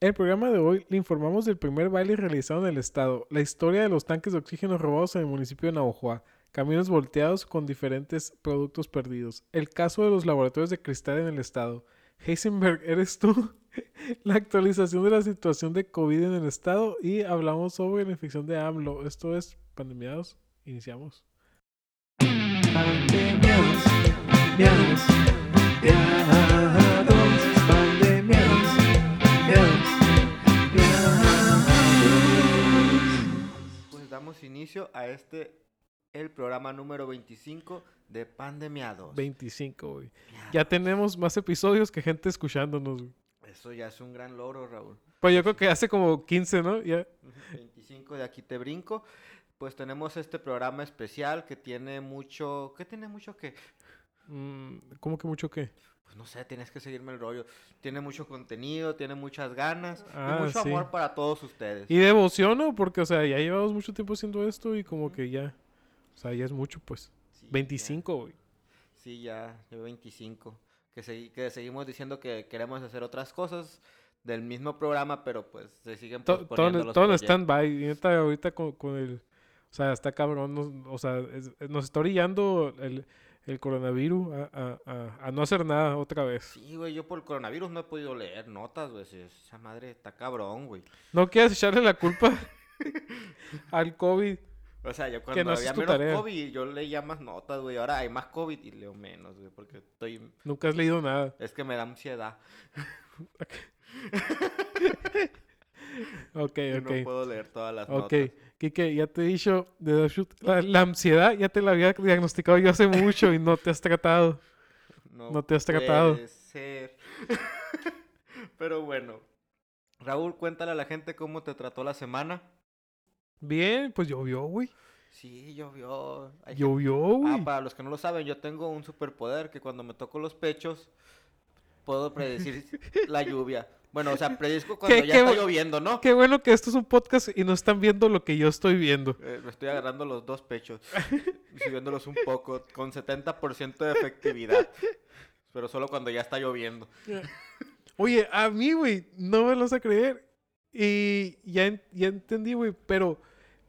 el programa de hoy le informamos del primer baile realizado en el estado, la historia de los tanques de oxígeno robados en el municipio de Navajoa, caminos volteados con diferentes productos perdidos, el caso de los laboratorios de cristal en el estado. Heisenberg, ¿eres tú? la actualización de la situación de COVID en el estado y hablamos sobre la infección de AMLO. Esto es Pandemiados. Iniciamos. Damos inicio a este, el programa número 25 de Pandemiados. 25, güey. Ya tenemos más episodios que gente escuchándonos, güey. Eso ya es un gran logro, Raúl. Pues yo creo que hace como 15, ¿no? Ya. 25 de aquí te brinco. Pues tenemos este programa especial que tiene mucho... ¿Qué tiene mucho qué? Mm, ¿Cómo que mucho qué? Pues no sé, tienes que seguirme el rollo. Tiene mucho contenido, tiene muchas ganas Ah, y mucho sí. amor para todos ustedes. Y devoción, ¿no? Porque, o sea, ya llevamos mucho tiempo haciendo esto y como que ya... O sea, ya es mucho, pues. Sí, ya. 25, güey. Sí, ya, yo 25. Que, que seguimos diciendo que queremos hacer otras cosas del mismo programa, pero pues se siguen To- Todo en- todo stand-by. Y neta, ahorita con, con el... O sea, está cabrón. nos- o sea, es- nos está orillando el, el coronavirus a, a- a- a no hacer nada otra vez. Sí, güey, yo por el coronavirus no he podido leer notas, güey. Esa madre está cabrón, güey. No quieras echarle la culpa al COVID. O sea, yo Que cuando no había menos tarea. COVID, yo leía más notas, güey. Ahora hay más COVID y leo menos, güey, porque estoy... Nunca has leído nada. Es que me da ansiedad. Ok, y ok. No puedo leer todas las Ok, notas. Kike, ya te he dicho, la, la ansiedad ya te la había diagnosticado yo hace mucho y no te has tratado. no te has tratado. puede ser. Pero bueno. Raúl, cuéntale a la gente cómo te trató la semana. Bien, pues llovió, güey. Sí, llovió. Hay Llovió, güey. Ah, para los que no lo saben, yo tengo un superpoder que cuando me toco los pechos puedo predecir la lluvia. Bueno, o sea, predizco cuando ¿Qué- ya qué está lloviendo, ¿no? Qué bueno que esto es un podcast y no están viendo lo que yo estoy viendo. Eh, me estoy agarrando los dos pechos subiéndolos un poco con 70% de efectividad. Pero solo cuando ya está lloviendo. Oye, a mí, güey, no me lo vas a creer. Y ya, ya entendí, güey, pero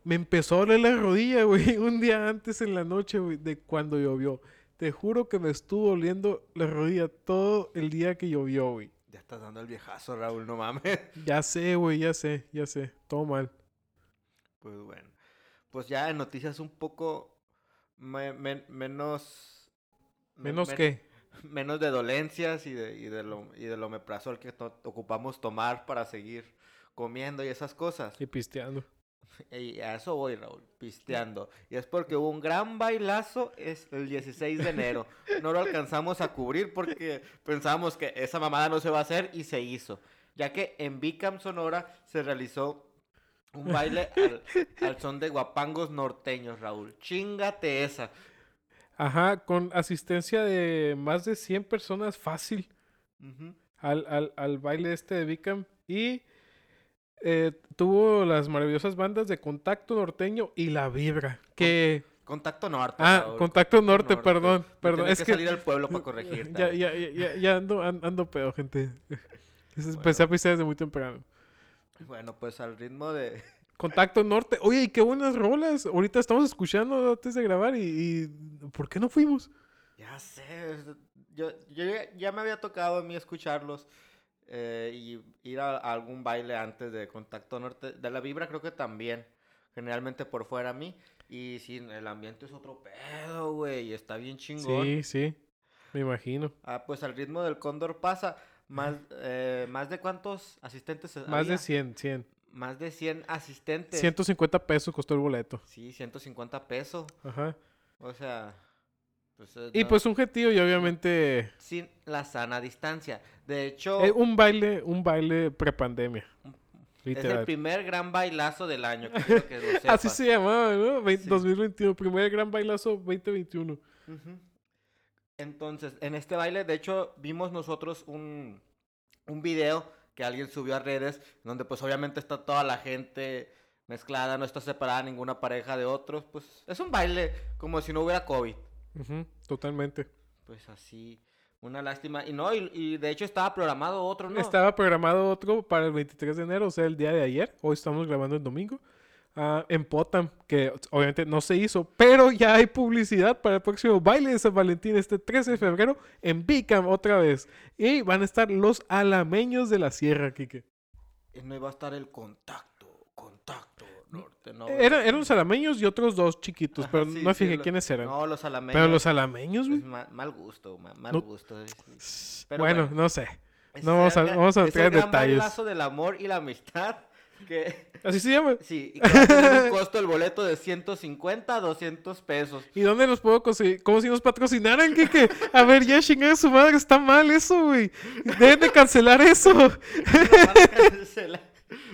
me empezó a doler la rodilla, güey, un día antes en la noche, güey, de cuando llovió. Te juro que me estuvo doliendo la rodilla todo el día que llovió, güey. Ya estás dando el viejazo, Raúl, no mames. Ya sé, güey, ya sé, ya sé. Todo mal. Pues bueno. Pues ya en noticias un poco me- men- menos... me- Menos men- que. Menos de dolencias y de, y de lo, y del omeprazol que to- ocupamos tomar para seguir comiendo y esas cosas. Y pisteando. Y a eso voy, Raúl, pisteando. Y es porque hubo un gran bailazo es el 16 de enero. No lo alcanzamos a cubrir porque pensábamos que esa mamada no se va a hacer y se hizo. Ya que en Bicam, Sonora, se realizó un baile al, al son de guapangos norteños, Raúl. Chingate esa. Ajá, con asistencia de más de 100 personas fácil al, al, al baile este de Bicam. Y eh, tuvo las maravillosas bandas de Contacto Norteño y La Vibra. Que... Contacto norte. Ah, Contacto Norte, perdón, perdón, es que, que- salir al pueblo para corregirte. Ya, ya, ya, ya, ando, an- ando pedo, gente. Empecé a pistear desde muy temprano. Bueno, pues al ritmo de... Contacto Norte. Oye, y qué buenas rolas. Ahorita estamos escuchando antes de grabar y, y ¿por qué no fuimos? Ya sé, yo, yo ya me había tocado a mí escucharlos eh, y ir a, a algún baile antes de Contacto Norte. De la Vibra creo que también, generalmente por fuera a mí. Y sí, el ambiente es otro pedo, güey, y está bien chingón. Sí, sí. Me imagino. Ah, pues al ritmo del Cóndor pasa. Más, eh, ¿Más de cuántos asistentes Más había? de 100, 100. Más de 100 asistentes. 150 pesos costó el boleto. Sí, 150 pesos. Ajá. O sea... Pues, eh, Y no- pues un gentío y obviamente sin la sana distancia. De hecho, eh, un baile, un baile prepandemia. es el Literal. primer gran bailazo del año. que quiero que lo Así se llamaba, ¿no? Vein- Sí. 2021, primer gran bailazo 2021. Ujú. Entonces, en este baile, de hecho, vimos nosotros un, un video que alguien subió a redes, donde pues obviamente está toda la gente mezclada, no está separada ninguna pareja de otros. Pues es un baile como si no hubiera COVID. Totalmente. Pues así, Una lástima. Y no, y, y de hecho estaba programado otro, ¿no? Estaba programado otro para el 23 de enero, o sea, el día de ayer. Hoy estamos grabando el domingo. ah, en Potam, que obviamente no se hizo, pero ya hay publicidad para el próximo baile de San Valentín este 13 de febrero en Bicam otra vez. Y van a estar los alameños de la sierra, Kike. Y no iba a estar el contacto norte, no. Eran, eran los alameños y otros dos chiquitos, pero sí, no me sí, fijé lo- quiénes eran. No, los alameños. pero los alameños, es güey. ma- mal gusto, ma- mal No- gusto. Pero Bueno, bueno. no sé. Es No vamos a- vamos a es entrar en detalles. bailazo del amor y la amistad. Que, Así se llama. sí, y que va a tener un costo el boleto de 150 a 200 pesos. ¿Y dónde los puedo conseguir? Como si nos patrocinaran, Kike. A ver, ya chingada su madre, está mal eso, güey. Deben de cancelar eso. Lo van a cancelar.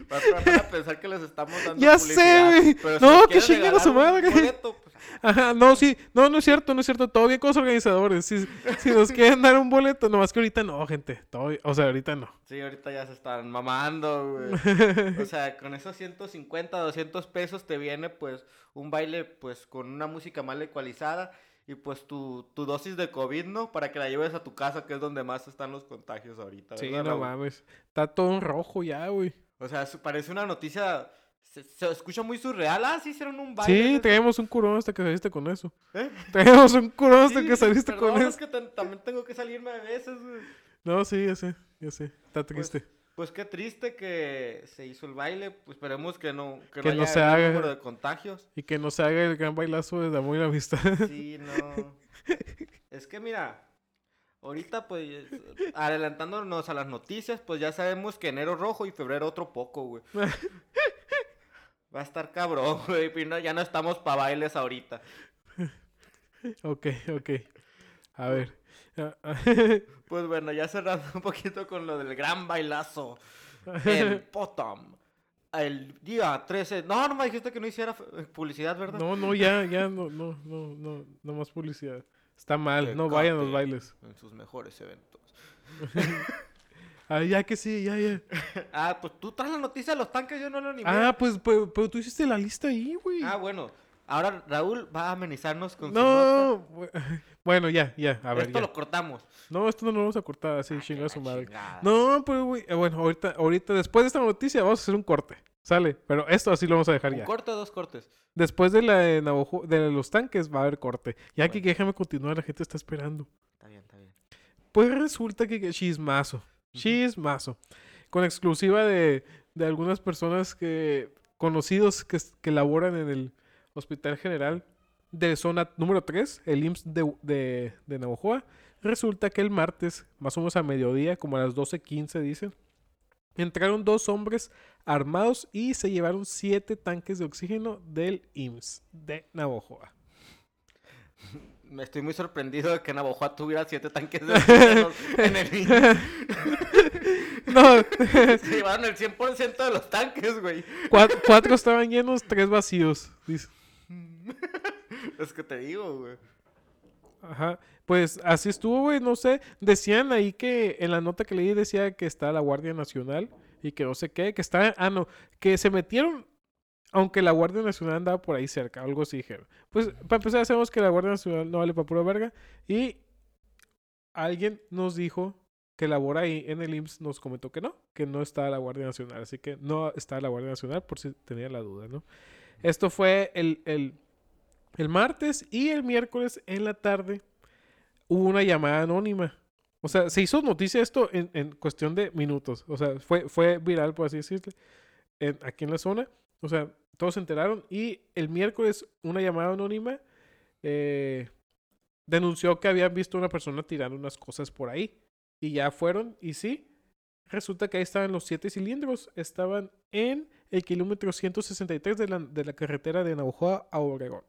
Van a- pensar que les estamos dando Ya sé, güey. si No, que chinguen a su madre. boleto, pues, Ajá, no, sí. No, no es cierto, no es cierto. Todo bien con los organizadores. Si, si nos quieren dar un boleto, nomás que ahorita no, gente. Todo, o sea, ahorita no. Sí, ahorita ya se están mamando, güey. O sea, con esos 150, 200 pesos te viene, pues, un baile, pues, con una música mal ecualizada y, pues, tu, tu dosis de COVID, ¿no? Para que la lleves a tu casa, que es donde más están los contagios ahorita, Sí, ¿verdad, no mames. Está todo en rojo ya, güey. O sea, parece una noticia... Se, se escucha muy surreal. Ah, sí, hicieron un baile. Sí, de- traemos un curón hasta que saliste con eso. ¿Eh? Traemos un curón hasta Sí, que saliste perdón, con es eso. que tan- también tengo que salirme a veces, güey. No, sí, ya sé, ya sé. Está Pues, triste. Pues qué triste que se hizo el baile. Pues esperemos que no, que Que no, haya se haga. número de contagios. Y que no se haga el gran bailazo de amor y la amistad. Sí, no. Es que mira, ahorita pues adelantándonos a las noticias, pues ya sabemos que enero rojo y febrero otro poco, güey. Va a estar cabrón, güey. ya no estamos pa' bailes ahorita. ok, ok. A ver. Pues bueno, ya cerrando un poquito con lo del gran bailazo en Potom. El día 13. No, no me dijiste que no hiciera publicidad, ¿verdad? No, no, ya, ya, no, no, no, no, no más publicidad. Está mal, no vayan a los bailes. En sus mejores eventos. Ah, ya que sí, ya, ya. Ah, pues tú traes la noticia de los tanques, yo no lo animé. Ah, pues, pero, pero tú hiciste la lista ahí, güey. Ah, bueno. Ahora Raúl va a amenizarnos con su nota. No, bu- bueno, ya, ya, a ver, Esto ya. lo cortamos. No, esto no lo vamos a cortar así, Ah, chinga que su madre. chingada. No, pero, güey, eh, bueno, ahorita, ahorita, después de esta noticia, vamos a hacer un corte. Sale, pero esto así lo vamos a dejar ¿Un ya. corte o dos cortes? Después de la de, Navajo- de los tanques va a haber corte. Ya que déjame continuar, la gente está esperando. Está bien, está bien. Pues resulta que que chismazo. Chismazo. Con exclusiva de, de algunas personas que conocidos que, que laboran en el Hospital General de zona número 3, el IMSS de, de, de Navajoa. Resulta que el martes, más o menos a mediodía, como a las 12.15 dicen, entraron dos hombres armados y se llevaron siete tanques de oxígeno del IMSS de Navajoa. Me estoy muy sorprendido de que Navajo tuviera siete tanques de oxígeno en el IMSS. No, Se llevaron el 100% de los tanques, güey. cuatro, cuatro estaban llenos, tres vacíos. dice. Es que te digo, güey. Ajá. Pues así estuvo, güey, no sé. Decían ahí que en la nota que leí decía que está la Guardia Nacional y que no sé qué, que está, ah, no, que se metieron, aunque la Guardia Nacional andaba por ahí cerca, algo así dijeron. Pues para empezar, sabemos que la Guardia Nacional no vale para pura verga y alguien nos dijo que labora ahí en el IMSS, nos comentó que no, que no está la Guardia Nacional, así que no está la Guardia Nacional por si tenía la duda, ¿no? Esto fue el, el, el martes y el miércoles en la tarde hubo una llamada anónima. O sea, se hizo noticia esto en, cuestión de minutos. O sea, fue, fue viral, por así decirlo, aquí en la zona. O sea, todos se enteraron. Y el miércoles una llamada anónima eh, denunció que habían visto una persona tirando unas cosas por ahí. Y ya fueron. Y sí, resulta que ahí estaban los siete cilindros. Estaban en el kilómetro 163 de la, de la carretera de Navajoa a Obregón.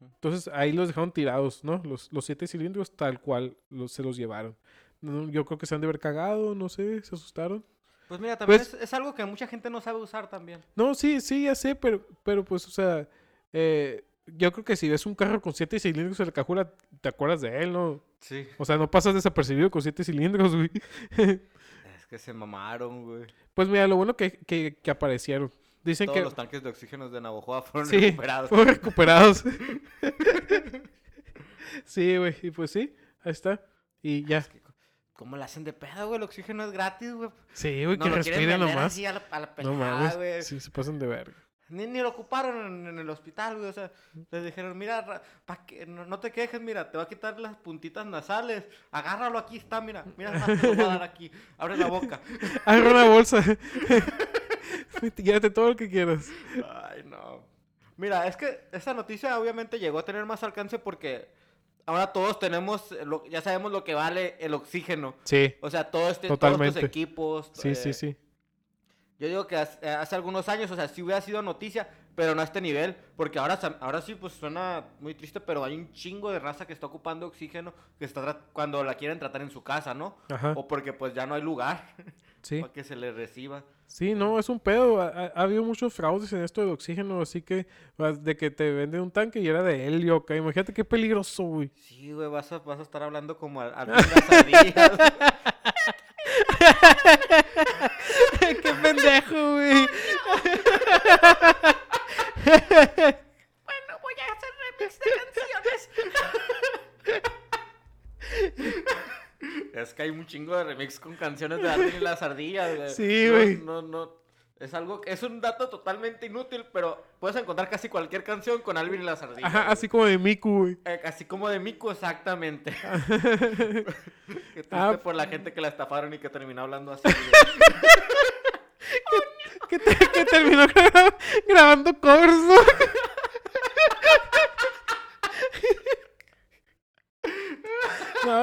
Entonces ahí los dejaron tirados, ¿no? Los, los siete cilindros tal cual los, se los llevaron. No, yo creo que se han de haber cagado, no sé, se asustaron. Pues mira, también Pues- es, es algo que mucha gente no sabe usar también. No, sí, sí, ya sé, pero, pero pues, o sea, eh, yo creo que si ves un carro con siete cilindros en la cajuela, te acuerdas de él, ¿no? Sí. O sea, no pasas desapercibido con siete cilindros, güey. Es que se mamaron, güey. Pues mira, lo bueno que, que, que aparecieron. Dicen Todos que los tanques de oxígeno de Navajoa fueron Sí. recuperados. fueron recuperados. sí, güey, y pues sí, ahí está. Y ya. ¿Cómo le hacen de pedo, güey? El oxígeno es gratis, güey. Sí, güey, No que lo respiren nomás. así a la, a la No mames. güey. Sí, se pasan de verga. Ni, ni lo ocuparon en, en el hospital, güey. O sea, les dijeron, mira, ra- pa' que, no, no te quejes, mira, te va a quitar las puntitas nasales. Agárralo, aquí está, mira. Mira, te lo voy a dar aquí. Abre la boca. Agarra una bolsa. Llévate todo lo que quieras. Ay, no. Mira, es que esta noticia obviamente llegó a tener más alcance porque ahora todos tenemos, lo- ya sabemos lo que vale el oxígeno. Sí, O sea, todo este, todos Totalmente. estos equipos. sí, eh, sí, sí. Yo digo que hace, hace algunos años, o sea, sí hubiera sido noticia, pero no a este nivel, porque ahora, ahora sí, pues suena muy triste, pero hay un chingo de raza que está ocupando oxígeno que está cuando la quieren tratar en su casa, ¿no? Ajá. O porque pues ya no hay lugar Sí. para que se le reciba. Sí, no, es un pedo. Ha, ha- ha habido muchos fraudes en esto del oxígeno, así que ah, de que te venden un tanque y era de helio, acá. Imagínate qué peligroso, güey. Sí, güey, vas a, vas a estar hablando como las ardillas. qué pendejo, güey. bueno, voy a hacer remix de canciones. Es que hay un chingo de remix con canciones de Alvin y las ardillas, güey. Sí, güey. No, no, Es algo, es un dato totalmente inútil, pero puedes encontrar casi cualquier canción con Alvin y las ardillas. Ajá, güey. así como de Miku, güey. Eh, así como de Miku, exactamente. Qué triste Ah. por la gente que la estafaron y que terminó hablando así. Que, te- que terminó gra- grabando covers, ¿no?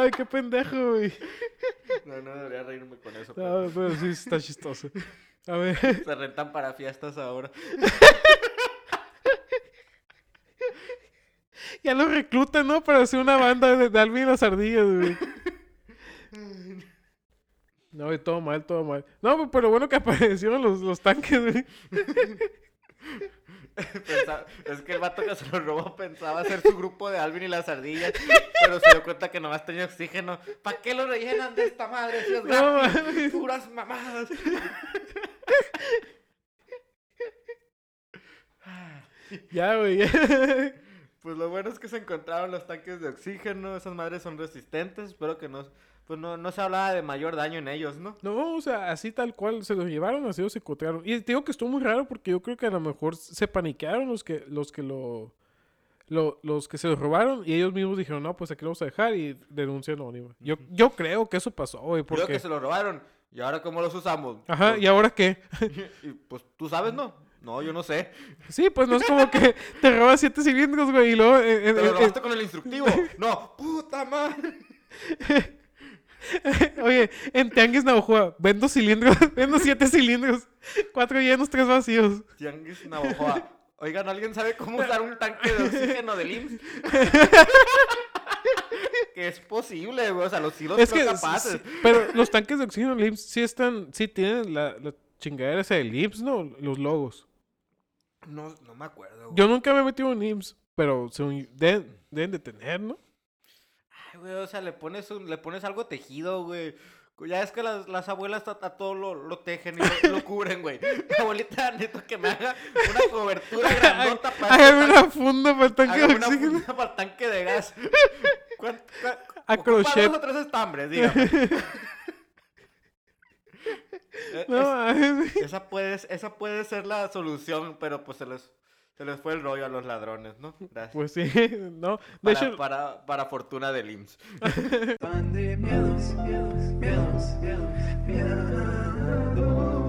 Ay, qué pendejo, güey. no, no debería reírme con eso. No, pero pero sí está chistoso. A ver. Se rentan para fiestas ahora. Ya lo reclutan, ¿no? Para hacer una banda de, de Alvin y las ardillas, güey. No, y todo mal, todo mal. No, pero bueno que aparecieron los, los tanques, güey. Es que el vato que se lo robó pensaba hacer su grupo de Alvin y las ardillas, pero se dio cuenta que nomás tenía oxígeno. ¿Para qué lo rellenan de esta madre si es No, gratis? Puras mamadas. Ya, güey. Pues lo bueno es que se encontraron los tanques de oxígeno, esas madres son resistentes, espero que no, pues no, no se hablaba de mayor daño en ellos, ¿no? No, o sea, así tal cual se los llevaron, así los encontraron. Y te digo que estuvo muy raro porque yo creo que a lo mejor se paniquearon los que, los que lo, lo- los que se los robaron y ellos mismos dijeron, no, pues aquí lo vamos a dejar y denuncian anónima. Yo, yo creo que eso pasó, güey, Creo porque... que se lo robaron, ¿y ahora cómo los usamos? Ajá, Pues- ¿y ahora qué? y pues tú sabes, ¿no? No, yo no sé. Sí, pues no es como que te robas siete cilindros, güey, y luego... eh, eh, ¿Te lo eh, robaste con el instructivo? No, puta madre. eh, oye, en Tianguis Navajoa, vendo cilindros, vendo siete cilindros, cuatro llenos, tres vacíos. Tianguis Navajoa. Oigan, ¿alguien sabe cómo usar un tanque de oxígeno del IMSS? que es posible, güey. O sea, los sí los Es creo que, capaces. sí, pero los tanques de oxígeno del IMSS sí están, sí tienen la, la chingadera esa del IMSS, ¿no? Los logos. No, no me acuerdo, güey. Yo nunca me he metido en IMSS, pero según- deben, deben de tener, ¿no? Ay, güey, o sea, le pones, un- le pones algo tejido, güey. Ya es que las, las abuelas a, a todo lo, lo tejen y lo, lo cubren, güey. Mi abuelita necesito que me haga una cobertura grandota para... Hágame una funda para el tanque de Hágame una oxígeno. funda para el tanque de gas. ¿Cuán- cuán- A crochet. dos o tres estambres, dígame. Eh, No, es- mames. esa, puede, esa puede ser la solución, pero pues se les, se les fue el rollo a los ladrones, ¿no? Gracias. Pues sí, no. De para, hecho, para, para fortuna del IMSS. Pan de miedos, miedos, miedos, miedos, miedos.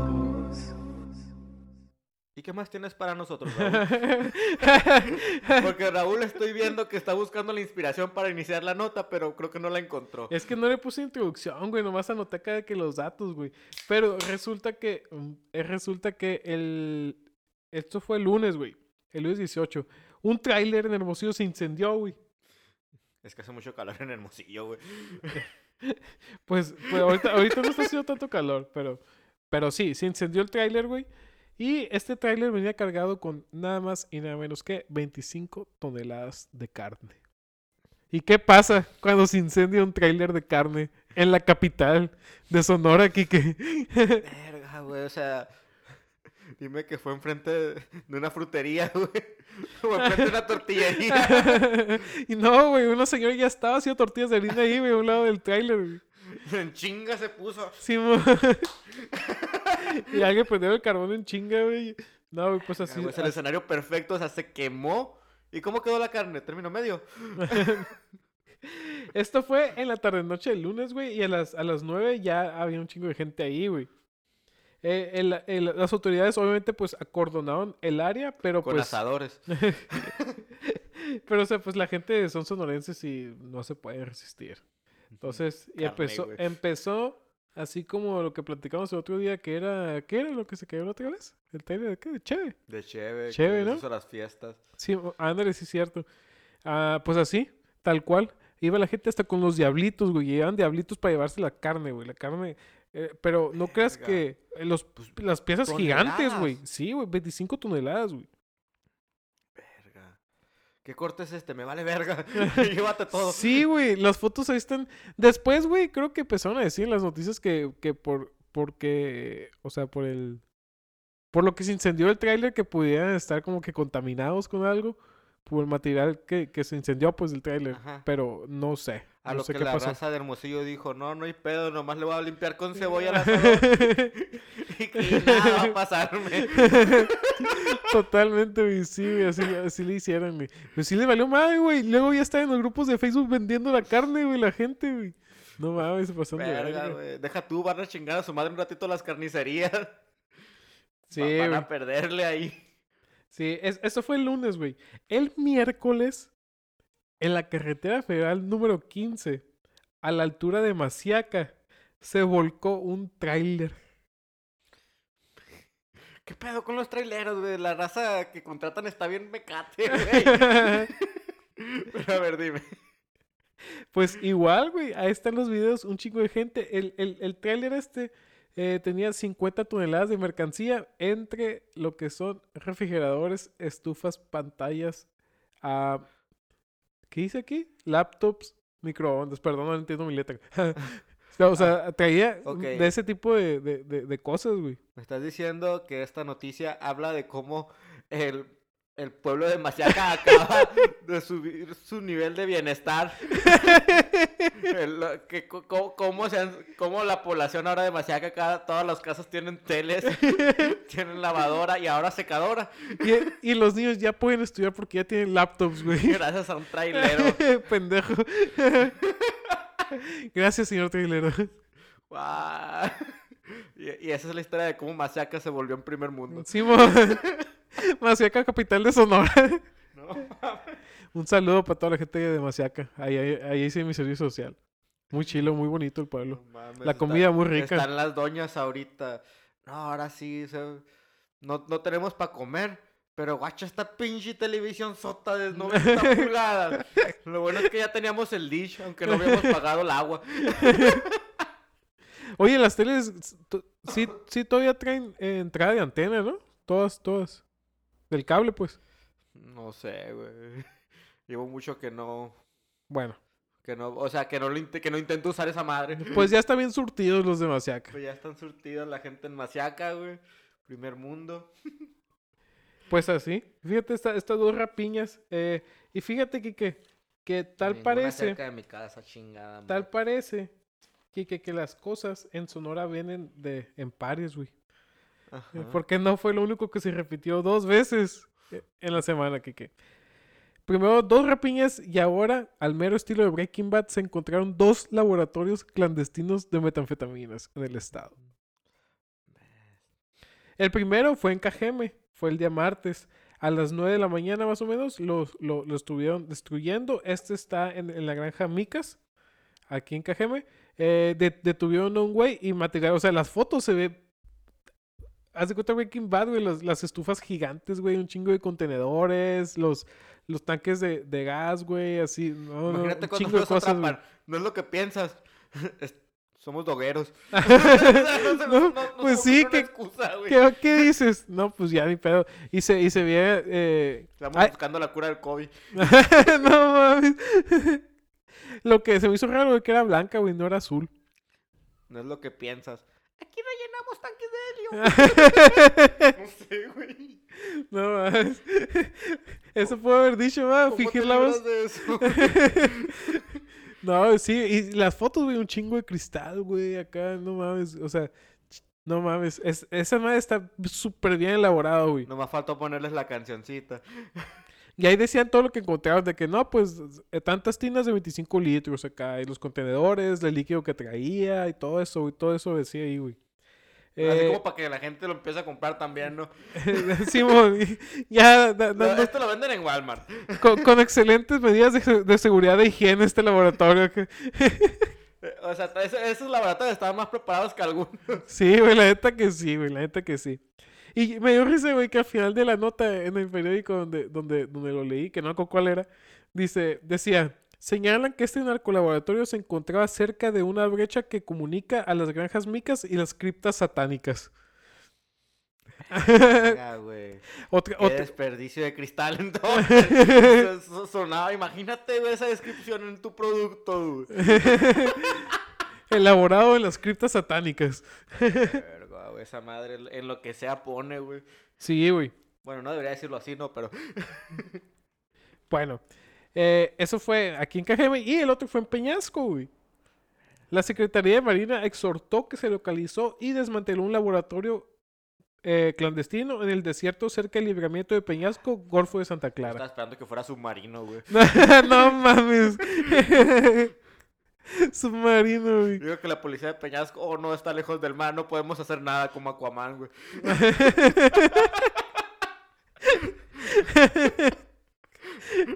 ¿Y qué más tienes para nosotros, Raúl? Porque Raúl estoy viendo que está buscando la inspiración para iniciar la nota, pero creo que no la encontró. Es que no le puse introducción, güey, nomás anoté acá que los datos, güey. Pero resulta que, mm, resulta que el, esto fue el lunes, güey, el lunes 18. Un tráiler en Hermosillo se incendió, güey. Es que hace mucho calor en Hermosillo, güey. Pues, pues ahorita, ahorita no está haciendo tanto calor, pero, pero sí, se incendió el tráiler, güey. Y este tráiler venía cargado con nada más y nada menos que 25 toneladas de carne. ¿Y qué pasa cuando se incendia un tráiler de carne en la capital de Sonora, Kike? Verga, güey, o sea... Dime que fue enfrente de, una frutería, güey. O enfrente de una tortillería. y no, güey, una señora ya estaba haciendo tortillas de harina ahí, güey, a un lado del tráiler, güey. En chinga se puso. Sí, y alguien prendió el carbón en chinga, güey. No, güey, pues Ah, así. güey, es el escenario perfecto, o sea, se quemó. ¿Y cómo quedó la carne? Término medio. Esto fue en la tarde noche del lunes, güey, y a las, a las 9 ya había un chingo de gente ahí, güey. Eh, el- el- las autoridades obviamente pues acordonaron el área, pero Con pues... asadores. Pero o sea, pues la gente son sonorenses y no se puede resistir. Entonces, y empezó, empezó así como lo que platicamos el otro día, que era, ¿qué era lo que se quedó la otra vez? El trailer de qué? De Cheve. De cheve. Cheve, ¿no? las fiestas. Sí, ándale, sí es cierto. Ah, pues así, tal cual. Iba la gente hasta con los diablitos, güey. Llevaban diablitos para llevarse la carne, güey. La carne. eh, pero no creas que eh, los, las piezas gigantes, güey. Sí, güey, 25 toneladas, güey. ¿Qué corte es este? Me vale verga. Llévate todo. Sí, güey, las fotos ahí están. Después, güey, creo que empezaron a decir en las noticias que, que por, porque, o sea, por el, por lo que se incendió el tráiler, que pudieran estar como que contaminados con algo, por el material que, que se incendió, pues, del tráiler. Pero no sé. A no lo sé que qué la pasó. raza de Hermosillo dijo, no, no hay pedo, nomás le voy a limpiar con cebolla al y que nada va a pasarme. Totalmente, güey. Sí, güey. Así, así le hicieron, güey. Pues sí le valió madre, güey. Luego ya está en los grupos de Facebook vendiendo la carne, güey. La gente, güey. No mames, se pasaron de Verga, verga. güey. Deja tú, van a chingar a su madre un ratito las carnicerías. Sí, Va- van a perderle ahí. Sí, es- eso fue el lunes, güey. El miércoles, en la carretera federal número 15, a la altura de Masiaca, se volcó un tráiler. ¿Qué pedo con los traileros, güey? La raza que contratan está bien mecate, güey. Pero a ver, dime. Pues igual, güey, ahí están los videos, un chico de gente. El, el, el tráiler este eh, tenía 50 toneladas de mercancía entre lo que son refrigeradores, estufas, pantallas, ah, ¿qué dice aquí? Laptops, microondas, perdón, no entiendo mi letra. o sea, traía ok. de ese tipo de, de, de- de cosas, güey. Me estás diciendo que esta noticia habla de cómo el, el pueblo de Maciaca acaba de subir su nivel de bienestar. El- que, cómo, se han- cómo la población ahora de Maciaca, acá, todas las casas tienen teles, tienen lavadora y ahora secadora. Y, y los niños ya pueden estudiar porque ya tienen laptops, güey. Gracias a un trailero. Pendejo. Gracias, señor trailero. Guau. Y, y esa es la historia de cómo Maciaca se volvió en primer mundo. Simón. Maciaca, capital de Sonora. ¿no? Un saludo para toda la gente de Maciaca. Ahí, ahí, ahí hice mi servicio social. Muy chilo, muy bonito el pueblo. No mames, La comida muy rica. Están las doñas ahorita. No, ahora sí. se- No, no tenemos para comer. Pero guacha esta pinche televisión sota de 90 pulgadas. Lo bueno es que ya teníamos el dish, aunque no habíamos pagado el agua. Oye, las teles sí, sí todavía traen eh, entrada de antena, ¿no? Todas, todas. Del cable, pues. No sé, güey. Llevo mucho que no. Bueno, Que no, o sea, que no, lo que no intento usar esa madre. pues ya están bien surtidos los de Maciaca. Pues ya están surtidas la gente en Maciaca, güey. Primer mundo. Pues así. Fíjate esta- estas dos rapiñas. eh, y fíjate que, que, tal Ninguna parece, cerca de mi casa, chingada. tal parece que, que, las cosas en Sonora vienen de en pares, güey. Eh, Ajá. Porque no fue lo único que se repitió dos veces eh, en la semana, Kike. Primero dos rapiñas y ahora, al mero estilo de Breaking Bad, se encontraron dos laboratorios clandestinos de metanfetaminas en el estado. El primero fue en Cajeme, fue el día martes. A las 9 de la mañana más o menos lo, lo- lo estuvieron destruyendo. Este está en, en la granja Micas, aquí en Cajeme. Eh, de- detuvieron a un güey y material, o sea, las fotos se ve Haz de cuenta Breaking Bad, güey, las, las estufas gigantes, güey, un chingo de contenedores, los, los tanques de, de gas, güey, así, no, no, Imagínate un chingo de cosas. No es lo que piensas. Es- somos dogueros. No, pues sí, ¿qué- excusa, güey. ¿Qué, qué dices? No, pues ya ni pedo. Y se, y se ve, eh... Estamos ay, buscando la cura del COVID. no mames. Lo que se me hizo raro, güey, que era blanca, güey, no era azul. No es lo que piensas. Aquí rellenamos tanques de helio. No sé, güey. No mames. Eso puedo haber dicho, va, ¿Cómo fingir la voz. de eso? No, sí, y las fotos, güey, un chingo de cristal, güey, acá, no mames, o sea, no mames, es, esa madre está súper bien elaborada, güey. Nomás faltó ponerles la cancioncita. Y ahí decían todo lo que encontraron, de que no, pues, eh, tantas tinas de 25 litros acá, y los contenedores, el líquido que traía, y todo eso, güey, todo eso decía ahí, güey. Así Eh, como para que la gente lo empiece a comprar también, ¿no? Simón, ya da- No, dando- esto lo venden en Walmart. con, con excelentes medidas de, de seguridad de higiene este laboratorio. O sea, esos laboratorios estaban más preparados que algunos. Sí, güey, la neta que sí, güey, la neta que sí. Y me dio risa, güey, que al final de la nota en el periódico donde, donde, donde lo leí, que no recuerdo cuál era, dice, decía, señalan que este narcolaboratorio se encontraba cerca de una brecha que comunica a las granjas micas y las criptas satánicas. Venga, güey. Otra, Qué otra- desperdicio de cristal entonces. Eso sonaba, imagínate, güey, esa descripción en tu producto, güey. elaborado en las criptas satánicas. Verga, güey, esa madre en lo que sea pone, güey. Sí, güey. Bueno, no debería decirlo así, ¿no? Pero Bueno, eh, eso fue aquí en Cajeme y el otro fue en Peñasco, güey. La Secretaría de Marina exhortó que se localizó y desmanteló un laboratorio eh, clandestino en el desierto cerca del libramiento de Peñasco, Golfo de Santa estaba Clara. esperando que fuera submarino, güey. no mames. Submarino, güey. Digo que la policía de Peñasco, oh, no, está lejos del mar, no podemos hacer nada como Aquaman, güey.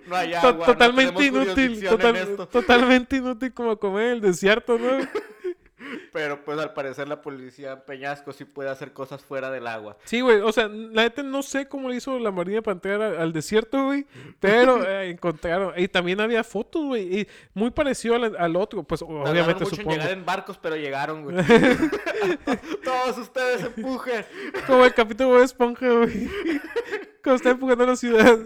No hay agua, totalmente no inútil. total- en totalmente inútil como comer en el desierto, ¿no? Pero pues al parecer la policía en Peñasco sí puede hacer cosas fuera del agua. Sí, güey, o sea, la neta no sé cómo le hizo la Marina para entrar al, al desierto, güey, pero eh, encontraron, y también había fotos, güey, y muy parecido al, al otro, pues Tardaron obviamente mucho en supongo. llegar en barcos, pero llegaron, güey. Todos ustedes empujen. Como el capítulo de Esponja, güey, cuando está empujando a la ciudad.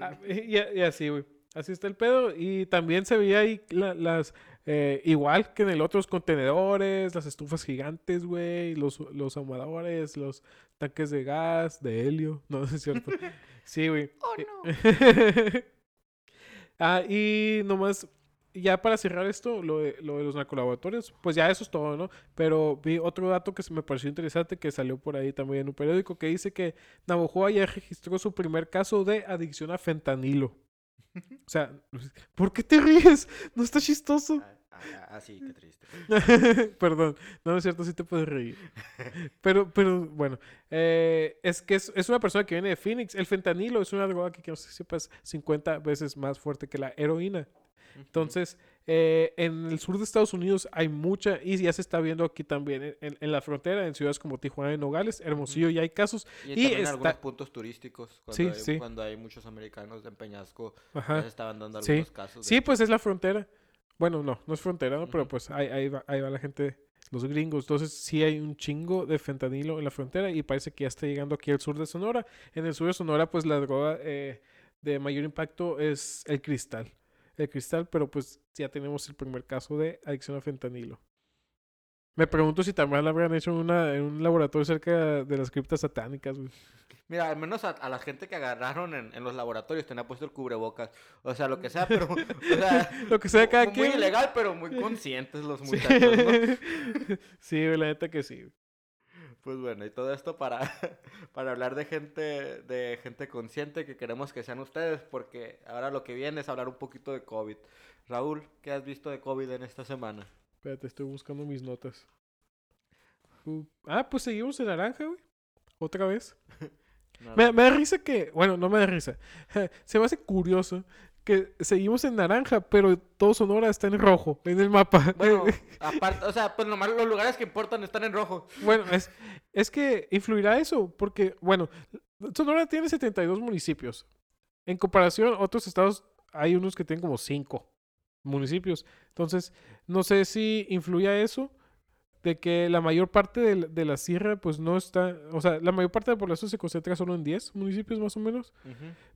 Ah, y, y así, güey, así está el pedo, y también se veía ahí la- las, eh, igual que en el otro, los contenedores, las estufas gigantes, güey, los, los ahumadores, los tanques de gas, de helio, no, no es cierto. Sí, güey. Oh, Eh, ah, y nomás, ya para cerrar esto, lo de, lo de los narcolaboratorios, pues ya eso es todo, ¿no? Pero vi otro dato que se me pareció interesante que salió por ahí también en un periódico que dice que Navojoa ya registró su primer caso de adicción a fentanilo. O sea, ¿por qué te ríes? No está chistoso. Ah, ah, ah, sí, qué triste. Perdón, no, no es cierto, sí te puedes reír. Pero, pero bueno, eh, es que es, es una persona que viene de Phoenix. El fentanilo es una droga que, que no sé si sepas, 50 veces más fuerte que la heroína. Entonces, eh, en el sur de Estados Unidos hay mucha, y ya se está viendo aquí también, en, en- la frontera, en ciudades como Tijuana y Nogales, Hermosillo, ya hay casos. Y, Y también está- algunos puntos turísticos. Cuando, Sí, hay, sí. cuando hay muchos americanos en Peñasco, ya se estaban dando Sí. algunos casos. de- Sí, pues es la frontera. Bueno, no, no es frontera, ¿no? Pero pues ahí, ahí, va, ahí va la gente, los gringos. Entonces sí hay un chingo de fentanilo en la frontera y parece que ya está llegando aquí al sur de Sonora. En el sur de Sonora, pues la droga eh, de mayor impacto es el cristal. El cristal, pero pues ya tenemos el primer caso de adicción a fentanilo. Me pregunto si también lo habrían hecho en, una, en un laboratorio cerca de las criptas satánicas, güey. Mira, al menos a, a la gente que agarraron en, en los laboratorios tenía puesto el cubrebocas. O sea, lo que sea, pero. o sea, Lo que sea de cada muy quien. ilegal, pero muy conscientes los Sí. muchachos, ¿no? sí, la neta que sí. Pues bueno, y todo esto para, para hablar de gente, de gente consciente que queremos que sean ustedes, porque ahora lo que viene es hablar un poquito de COVID. Raúl, ¿qué has visto de COVID en esta semana? Espérate, estoy buscando mis notas. Uh, ah, pues seguimos en naranja, güey. Otra vez. Me da risa que. Bueno, no me da risa. Se me hace curioso que seguimos en naranja, pero todo Sonora está en rojo en el mapa. Bueno, aparte, o sea, pues nomás los lugares que importan están en rojo. Bueno, es, es que influirá eso, porque, bueno, Sonora tiene 72 municipios. En comparación, otros estados hay unos que tienen como 5 municipios. Entonces, no sé si influye eso de que la mayor parte de, la- de la sierra, pues no está, o sea, la mayor parte de la población se concentra solo en 10 municipios más o menos,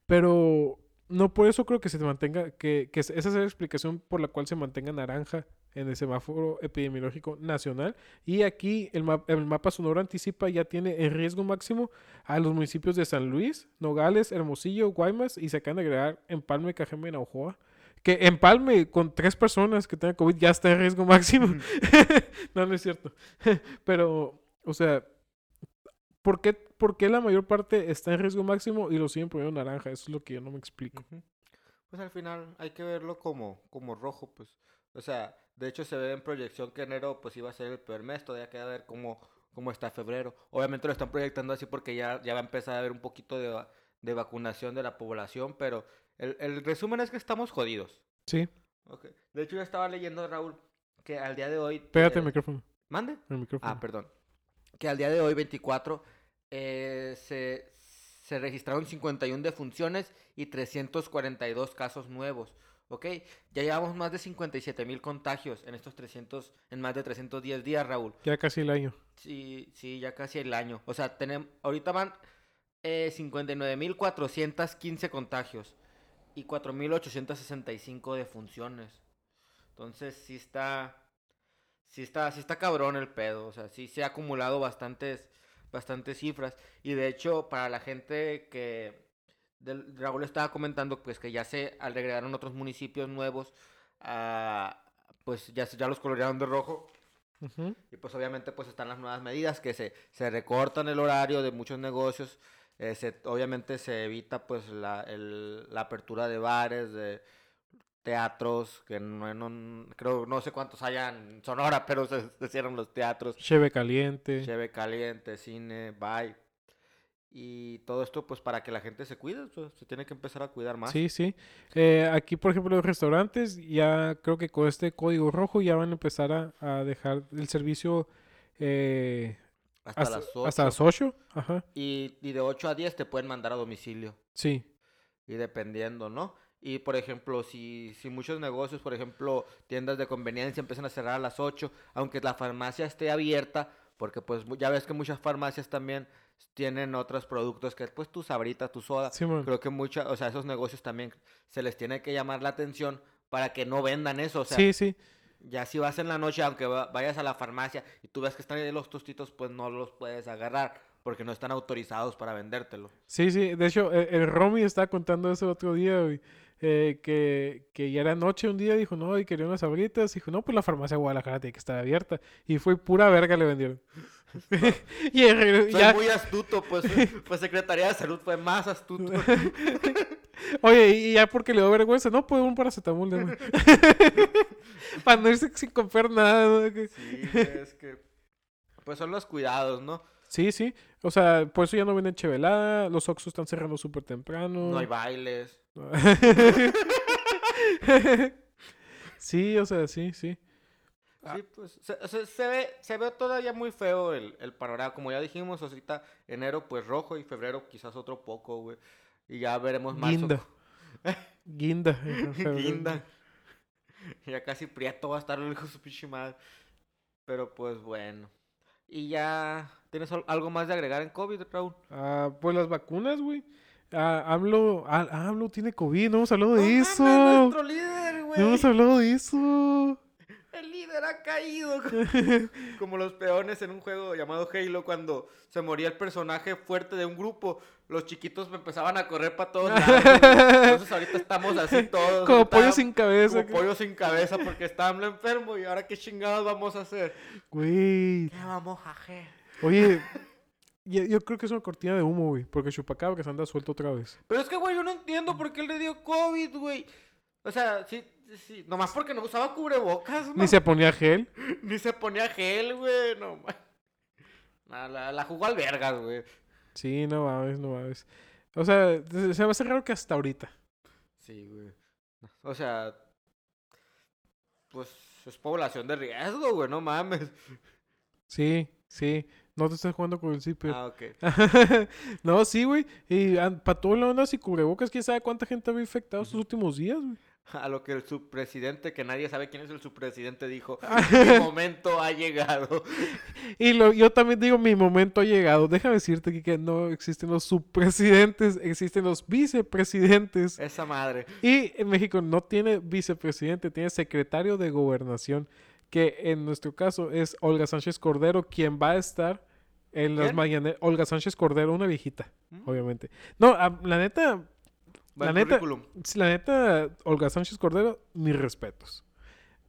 pero no por eso creo que se mantenga, que, que esa es la explicación por la cual se mantenga naranja en el semáforo epidemiológico nacional. Y aquí el, ma- el mapa sonoro anticipa ya tiene en riesgo máximo a los municipios de San Luis, Nogales, Hermosillo, Guaymas y se acaban de agregar Empalme, Cajeme y Navajoa. Que Empalme con tres personas que tengan COVID ya está en riesgo máximo. no, no es cierto. Pero, o sea, ¿por qué, por qué la mayor parte está en riesgo máximo y lo siguen poniendo naranja? Eso es lo que yo no me explico. Pues al final hay que verlo como, como rojo, pues. O sea, de hecho se ve en proyección que enero pues iba a ser el peor mes, todavía queda ver cómo, cómo está febrero. Obviamente lo están proyectando así porque ya, ya va a empezar a haber un poquito de, de vacunación de la población, pero el, el resumen es que estamos jodidos. Sí, Ok. De hecho yo estaba leyendo, Raúl, que al día de hoy... pégate eh, el micrófono. ¿Mande? El micrófono. Ah, perdón. Que al día de hoy, 24, eh, se, se registraron 51 defunciones y 342 casos nuevos. ¿Ok? Ya llevamos más de 57 mil contagios en estos 300, en más de 310 días, Raúl. Ya casi el año. Sí, sí, ya casi el año. O sea, tenemos, ahorita van eh, 59.415 contagios y 4.865 defunciones. Entonces, sí está, sí está, sí está cabrón el pedo. O sea, sí se ha acumulado bastantes, bastantes cifras. Y de hecho, para la gente que del, Raúl estaba comentando, pues que ya se agregaron otros municipios nuevos, ah, pues ya, ya los colorearon de rojo. Ujú. Y pues obviamente pues están las nuevas medidas que se, se recortan el horario de muchos negocios. eh, se- obviamente se evita pues la, el- la apertura de bares, de teatros, que no, no- creo no sé cuántos hayan en Sonora, pero se, se cierran los teatros. Cheve caliente. Cheve caliente, cine, bye. Y todo esto pues para que la gente se cuide, pues, se tiene que empezar a cuidar más. Sí, sí. Eh, aquí, por ejemplo, los restaurantes, ya creo que con este código rojo ya van a empezar a, a dejar el servicio eh, Hasta, hasta, las 8. hasta las 8. Ajá. Y, y de 8 a 10 te pueden mandar a domicilio. Sí. Y dependiendo, ¿no? Y por ejemplo, si, si muchos negocios, por ejemplo, tiendas de conveniencia empiezan a cerrar a las 8, aunque la farmacia esté abierta, porque pues ya ves que muchas farmacias también tienen otros productos que pues tu sabrita, tu soda. Creo que muchas, o sea, esos negocios también se les tiene que llamar la atención para que no vendan eso. O sea, sí, sí. ya si vas en la noche, aunque va- vayas a la farmacia y tú ves que están ahí los tostitos, pues no los puedes agarrar porque no están autorizados para vendértelo. Sí, sí. De hecho, eh, el Romy estaba contando eso el otro día, eh, que, que ya era noche un día, dijo, no, y quería unas sabritas. Dijo, no, pues la farmacia de Guadalajara tiene que estar abierta. Y fue pura verga le vendieron. y Soy ya, muy astuto, pues, pues Secretaría de Salud fue más astuto. Oye, y ya porque le dio vergüenza, no, pues un paracetamol, dame. Para no irse sin comprar nada. ¿no? Sí, es que pues son los cuidados, ¿no? Sí, sí. O sea, por eso ya no venden chevelada, los Oxxos están cerrando súper temprano. No hay bailes. sí, o sea, sí, sí. Ah. Sí, pues se, o sea, se ve, se ve todavía muy feo el, el panorama. Como ya dijimos, ahorita enero pues rojo y febrero quizás otro poco, güey. Y ya veremos marzo. Guinda. Guinda. Guinda. Ya casi prieto va a estar el hijo su pinche madre. Pero pues bueno. Y ya. ¿Tienes al- algo más de agregar en COVID, Raúl? Ah, pues las vacunas, güey. Ah, AMLO, ah, AMLO tiene COVID, no hemos hablado de ¡No eso. mames, nuestro líder, No güey. hemos hablado de eso. El líder ha caído. Como los peones en un juego llamado Halo, cuando se moría el personaje fuerte de un grupo, los chiquitos empezaban a correr para todos lados. Entonces ahorita estamos así todos. Como pollo sin cabeza. Como pollo sin cabeza porque estábamos enfermo y ahora qué chingados vamos a hacer. Güey. ¿Qué vamos a hacer? Oye, yo, yo creo que es una cortina de humo, güey. Porque Chupacabra se anda suelto otra vez. Pero es que, güey, yo no entiendo por qué él le dio COVID, güey. O sea, sí, sí, nomás porque no usaba cubrebocas, ¿no? Ni se ponía gel. Ni se ponía gel, güey, no Nah, La, la jugó al vergas, güey. Sí, no mames, no mames. O sea, se se me hace raro que hasta ahorita. Sí, güey. O sea, pues es población de riesgo, güey, no mames. Sí, sí. No te estás jugando con el zipper. Ah, ok. no, sí, güey. Y para todo lo andas y cubrebocas, quién sabe cuánta gente había infectado estos últimos días, güey. A lo que el subpresidente, que nadie sabe quién es el subpresidente, dijo, mi momento ha llegado. Y lo- yo también digo, mi momento ha llegado. Déjame decirte que, que no existen los subpresidentes, existen los vicepresidentes. Esa madre. Y en México no tiene vicepresidente, tiene secretario de gobernación, que en nuestro caso es Olga Sánchez Cordero, quien va a estar en las mañaneras. Olga Sánchez Cordero, una viejita, ¿Mm? obviamente. No, a- la neta, La neta- la neta, Olga Sánchez Cordero, mis respetos.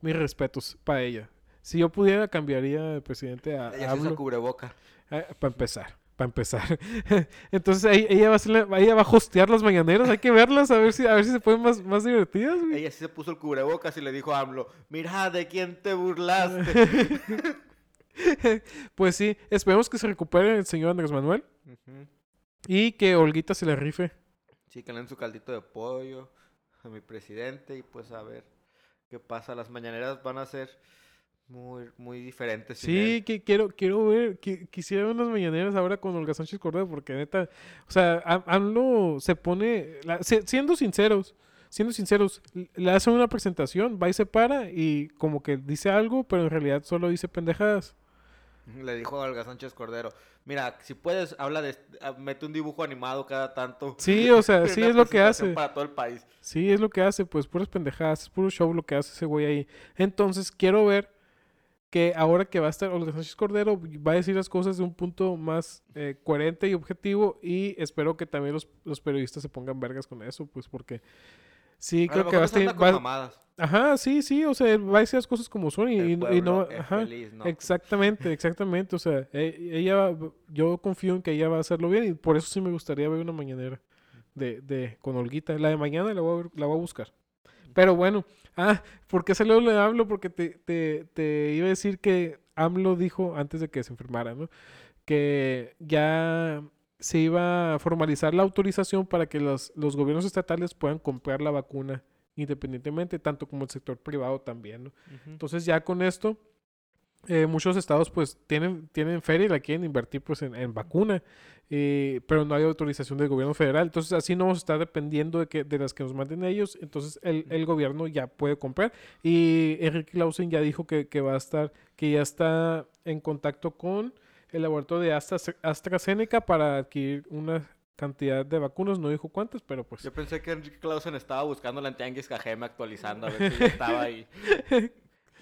Mis respetos para ella. Si yo pudiera, cambiaría de presidente a, Ella se cubreboca. para empezar, para empezar. Entonces ahí- ella va a la- ella va a hostear las mañaneras, hay que verlas a ver si a ver si se ponen más, más divertidas, güey. Ella sí se puso el cubrebocas y le dijo a AMLO, mira de quién te burlaste. Pues sí, esperemos que se recupere el señor Andrés Manuel y que Olguita se le rife. Sí, que le den su caldito de pollo a mi presidente y pues a ver qué pasa. Las mañaneras van a ser muy, muy diferentes. Sí, que quiero, quiero ver, que, quisiera ver unas mañaneras ahora con Olga Sánchez Cordero, porque neta, o sea, Am- AMLO se pone, la- siendo sinceros, siendo sinceros, le hacen una presentación, va y se para y como que dice algo, pero en realidad solo dice pendejadas. Le dijo Olga Sánchez Cordero, mira, si puedes, habla de, ah, mete un dibujo animado cada tanto. Sí, o sea, sí es lo que hace. Para todo el país. Sí, es lo que hace, pues puras pendejadas, es puro show lo que hace ese güey ahí. Entonces, quiero ver que ahora que va a estar Olga Sánchez Cordero, va a decir las cosas de un punto más eh, coherente y objetivo y espero que también los, los periodistas se pongan vergas con eso, pues porque sí, A creo que va a estar... va-. Ajá, sí, sí, o sea, va a decir las cosas como son y, y no- y Ajá, feliz, ¿no? Exactamente, exactamente. O sea, e- ella, yo confío en que ella va a hacerlo bien y por eso sí me gustaría ver una mañanera de, de con Olguita. La de mañana la voy a, ver- la voy a buscar. Pero bueno, ah, ¿por qué salió lo de AMLO? Porque te, te, te iba a decir que AMLO dijo antes de que se enfermara, ¿no? Que ya se iba a formalizar la autorización para que los, los gobiernos estatales puedan comprar la vacuna independientemente, tanto como el sector privado también, ¿no? Entonces ya con esto, eh, muchos estados pues tienen, tienen feria y la quieren invertir pues en, en vacuna, eh, pero no hay autorización del gobierno federal. Entonces así no vamos a estar dependiendo de, que, de las que nos manden ellos. Entonces el, el gobierno ya puede comprar. Y Enrique Clausen ya dijo que, que va a estar, que ya está en contacto con el laboratorio de Astra- AstraZeneca para adquirir una cantidad de vacunas. No dijo cuántas, pero pues... Yo pensé que Enrique Clausen estaba buscando la Tianguis KGM actualizando a ver si ya estaba ahí.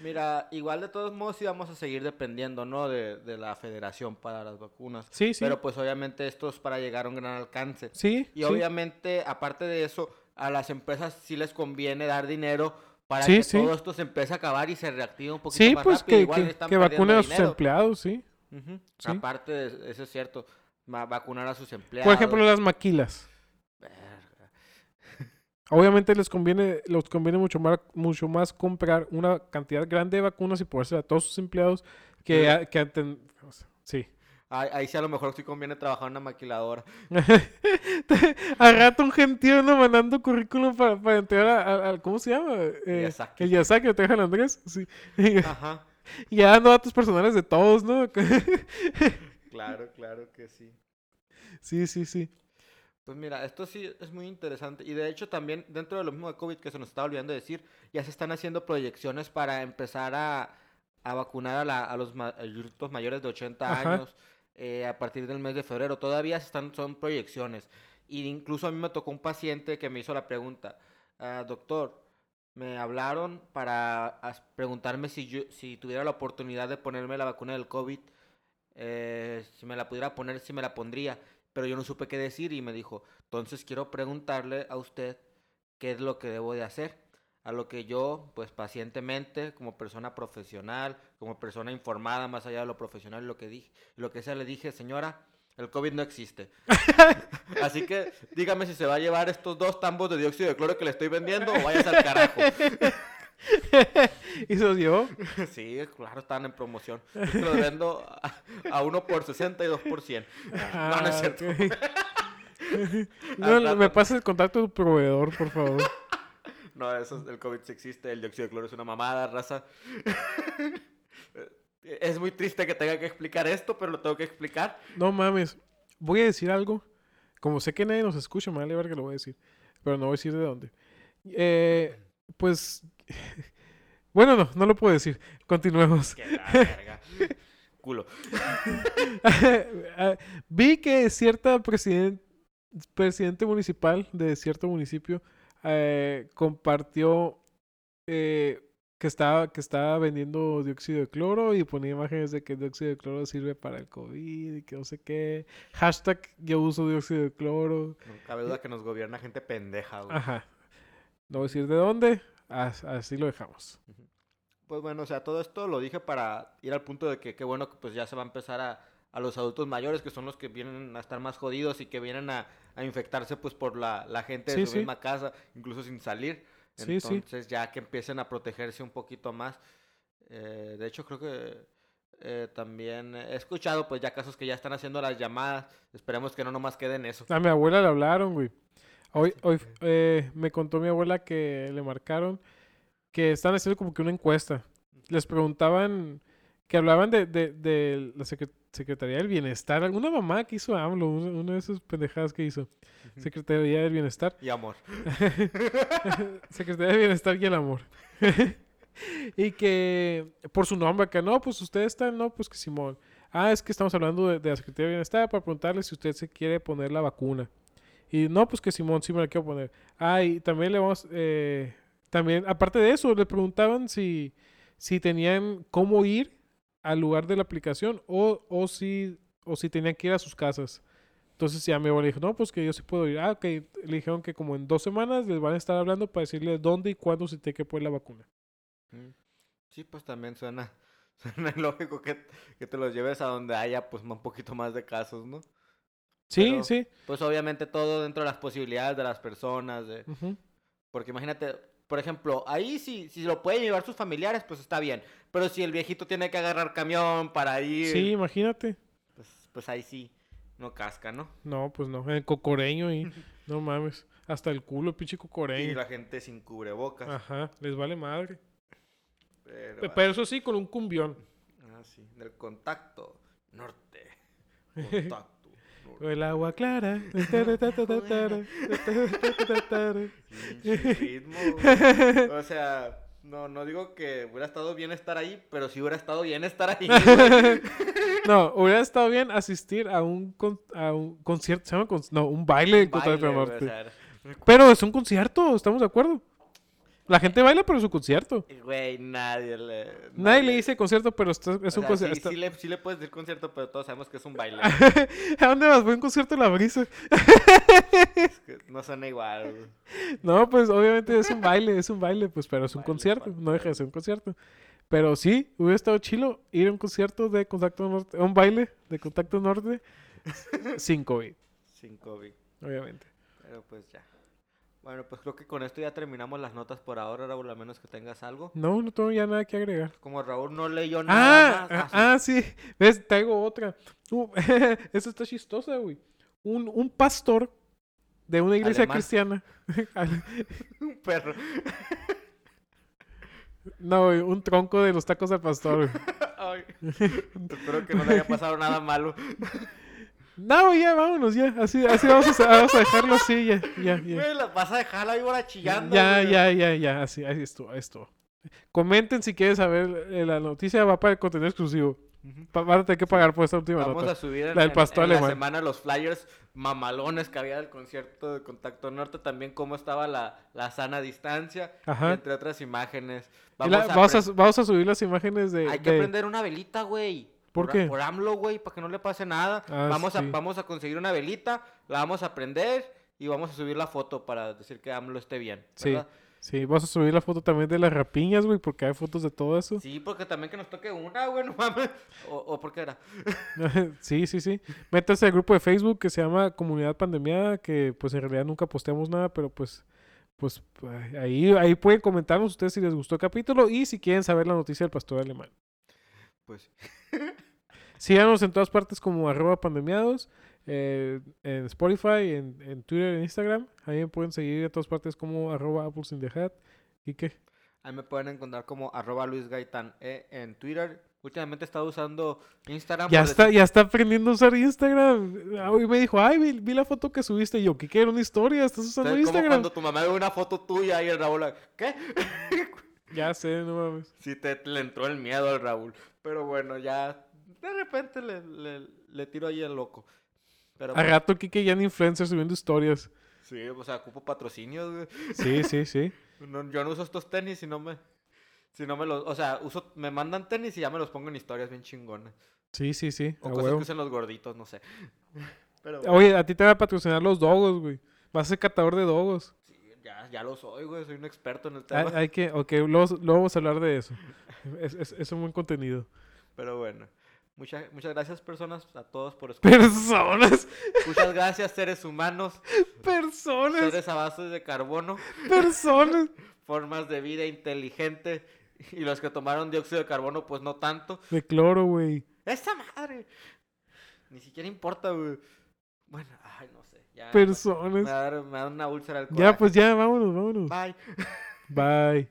Mira, igual de todos modos sí vamos a seguir dependiendo, ¿no? De, de la federación para las vacunas. Sí, sí. Pero pues obviamente esto es para llegar a un gran alcance. sí, Y sí. obviamente, aparte de eso, a las empresas sí les conviene dar dinero para Sí, que sí. todo esto se empiece a acabar y se reactive un poquito Sí, más pues rápido. que, Igual que, están que perdiendo vacunen a sus dinero. empleados, sí. Aparte, de eso es cierto. va- vacunar a sus empleados. Por ejemplo, las maquilas. Obviamente les conviene, les conviene mucho más, mucho más comprar una cantidad grande de vacunas y ponerse a todos sus empleados que, a- que sea, sí. Ahí, ahí sí a lo mejor sí conviene trabajar en una maquiladora. a rato un gentío anda mandando currículum para, para entrar a, a- a- ¿cómo se llama? Eh, Miyazaki. El Yasaki, de San Andrés. Sí. Ajá. y ya dando datos personales de todos, ¿no? Claro, claro que sí. sí, sí, sí. Pues mira, esto sí es muy interesante. Y de hecho también dentro de lo mismo de COVID que se nos estaba olvidando decir, ya se están haciendo proyecciones para empezar a, a vacunar a, la- a los adultos mayores de 80 Ajá. años eh, a partir del mes de febrero. Todavía están, son proyecciones. Y incluso a mí me tocó un paciente que me hizo la pregunta, "Ah, doctor, me hablaron para preguntarme si, yo, si tuviera la oportunidad de ponerme la vacuna del COVID, eh, si me la pudiera poner, si me la pondría pero yo no supe qué decir y me dijo, entonces quiero preguntarle a usted qué es lo que debo de hacer. A lo que yo, pues pacientemente, como persona profesional, como persona informada más allá de lo profesional, lo que dije, lo que sea, le dije, señora, el COVID no existe. Así que dígame si se va a llevar estos dos tambos de dióxido de cloro que le estoy vendiendo o vayas al carajo. ¿Y los llevó? Sí, claro, están en promoción. Yo los vendo a, a uno por 60 y dos por 100. No, no es Ah, cierto. ok. no, rato. me pasa el contacto de tu proveedor, por favor. No, eso es- el COVID sí existe, el dióxido de cloro es una mamada, raza. es muy triste que tenga que explicar esto, pero lo tengo que explicar. No mames. Voy a decir algo. Como sé que nadie nos escucha, me vale ver que lo voy a decir. Pero no voy a decir de dónde. Eh, pues... Bueno, no, no lo puedo decir. Continuemos. Que la verga. Culo. Vi que cierta presiden- presidente municipal de cierto municipio eh, compartió eh, que estaba, que estaba vendiendo dióxido de cloro y ponía imágenes de que el dióxido de cloro sirve para el COVID y que no sé qué. Hashtag yo uso dióxido de cloro. No cabe duda que nos gobierna gente pendeja, güey. Ajá. No voy a decir de dónde. As- Así lo dejamos. Pues bueno, o sea, todo esto lo dije para ir al punto de que qué bueno que pues ya se va a empezar a, a los adultos mayores, que son los que vienen a estar más jodidos y que vienen a, a infectarse pues por la, la gente de Sí, su sí. misma casa, incluso sin salir. Sí. Entonces ya que empiecen a protegerse un poquito más. Eh, de hecho, creo que eh, también he escuchado pues ya casos que ya están haciendo las llamadas. Esperemos que no nomás queden eso. A mi abuela le hablaron, güey. Hoy, sí, hoy sí. eh, me contó mi abuela que le marcaron que están haciendo como que una encuesta. Les preguntaban, que hablaban de, de, de la Secre- Secretaría del Bienestar, alguna mamá que hizo AMLO, una, de esas pendejadas que hizo. Secretaría del Bienestar. Y amor. Secretaría del Bienestar y el Amor. y que por su nombre, que no, pues ustedes están, no, pues que Simón. Ah, es que estamos hablando de, de la Secretaría del Bienestar para preguntarle si usted se quiere poner la vacuna. Y no, pues que Simón sí me la quiero poner. Ah, y también le vamos, eh, también, aparte de eso, le preguntaban si, si tenían cómo ir al lugar de la aplicación o, o, si, o si tenían que ir a sus casas. Entonces ya mi abuela dijo, no, pues que yo sí puedo ir. Ah, ok. Le dijeron que como en dos semanas les van a estar hablando para decirle dónde y cuándo se tiene que poner la vacuna. Mm. Sí, pues también suena, suena lógico que, que te los lleves a donde haya pues un poquito más de casos, ¿no? Sí, Pero- sí. Pues obviamente todo dentro de las posibilidades de las personas, de... ujú. porque imagínate, por ejemplo, ahí si, si lo pueden llevar sus familiares, pues está bien, pero si el viejito tiene que agarrar camión para ir, Sí, imagínate. pues, pues ahí sí, no casca, ¿no? No, pues no. El cocoreño y no mames. Hasta el culo, pinche Y cocoreño. la gente sin cubrebocas. Ajá, les vale madre. Pero, Pe- Pero eso sí, con un cumbión. ah, sí, del contacto norte. Contacto El agua clara. Ritmo. O sea, no, no digo que hubiera estado bien estar ahí, pero sí hubiera estado bien estar ahí. No, hubiera estado bien asistir a un, con- a un concierto. ¿Se llama con- no, un baile de Contacto Baile, Pero es un concierto, estamos de acuerdo. La gente baila, pero es un concierto. Güey, nadie le. Nadie le dice concierto, pero está- es o un sea, concierto. Sí, sí le, sí le puedes decir concierto, pero todos sabemos que es un baile. ¿A dónde vas? Voy a un concierto de la brisa. Es que no suena igual. güey. No, pues obviamente es un baile, es un baile, pues, pero es un Baile, concierto, no deja de ser un concierto. Pero sí, hubiera estado chilo ir a un concierto de Contacto Norte, a un baile de Contacto Norte sin COVID, Sin COVID. obviamente. Pero pues ya. Bueno, pues creo que con esto ya terminamos las notas por ahora, Raúl, a menos que tengas algo. No, no tengo ya nada que agregar. Como Raúl no leyó nada Ah, más. ah, ah, sí, ves, traigo otra. Uh, está chistosa, güey. Un, un pastor de una iglesia Alemán. cristiana. Un perro. no, güey, un tronco de los tacos al pastor. güey. Ay, espero que no le haya pasado nada malo. No, ya vámonos, ya. Así, así vamos, a, vamos a dejarlo así, ya, ya, ya. Güey, vas a dejar la víbora chillando. Ya, güey. ya, ya, ya, así, ahí estuvo, estuvo. Comenten si quieren saber eh, la noticia, va para el contenido exclusivo. Van a tener que pagar por esta última Vamos nota. a subir en, La del en- pastor en la alemán. semana los flyers mamalones que había del concierto de Contacto Norte, también cómo estaba la, la sana distancia, Ajá. entre otras imágenes. Vamos, la- a, vamos, a, vamos a subir las imágenes de... Hay que de- prender una velita, güey. ¿Por qué? Por AMLO, güey, para que no le pase nada. Ah, vamos, a, vamos a conseguir una velita, la vamos a prender y vamos a subir la foto para decir que AMLO esté bien. Sí. ¿verdad? Sí, vamos a subir la foto también de las rapiñas, güey, porque hay fotos de todo eso. Sí, porque también que nos toque una, güey, no mames. O, o por qué era. sí, sí, sí. Métanse al grupo de Facebook que se llama Comunidad Pandemiada, que pues en realidad nunca posteamos nada, pero pues, pues ahí, ahí pueden comentarnos ustedes si les gustó el capítulo y si quieren saber la noticia del pastor alemán. Pues Síganos en todas partes como arroba pandemiados, eh, en Spotify, en, en Twitter, en Instagram. Ahí me pueden seguir en todas partes como arroba apples in the hat. ¿Y qué? ahí me pueden encontrar como arroba Luis Gaitán E en Twitter. Últimamente he estado usando Instagram. Ya está, decir- ya está aprendiendo a usar Instagram. Ah, Y me dijo, ay, vi, vi la foto que subiste. Y yo, ¿qué quiero? Una historia. ¿Estás usando ¿Sabes? Como Instagram? cuando tu mamá ve una foto tuya y el Raúl, ¿qué? Ya sé, no mames. Sí, te, le entró el miedo al Raúl. Pero bueno, ya de repente le, le, le tiro ahí el loco. Pero A bueno, rato Kike ya en influencer subiendo historias. sí, o sea, ocupo patrocinios, güey. Sí, sí, sí. No, yo no uso estos tenis si no me... Si no me los... O sea, uso, me mandan tenis y ya me los pongo en historias bien chingonas. Sí, sí, sí. O a cosas huevo. que usan los gorditos, no sé. Pero Oye, a ti te va a patrocinar los dogos, güey. Vas a ser catador de dogos. sí, ya, ya lo soy, güey. Soy un experto en el Hay, tema. hay que, ok, luego, luego vamos a hablar de eso. Es, es- es un buen contenido. Pero bueno. Muchas, muchas gracias, personas, a todos por escuchar. Personas, Muchas gracias, seres humanos, personas, seres a base de carbono, personas. formas de vida inteligente. Y los que tomaron dióxido de carbono, pues no tanto. De cloro, güey. ¡Esa madre! Ni siquiera importa, güey. Bueno, ay, no sé. Ya, me, Personas. da, me da una úlcera al Ya, pues ya, vámonos, vámonos. Bye. Bye.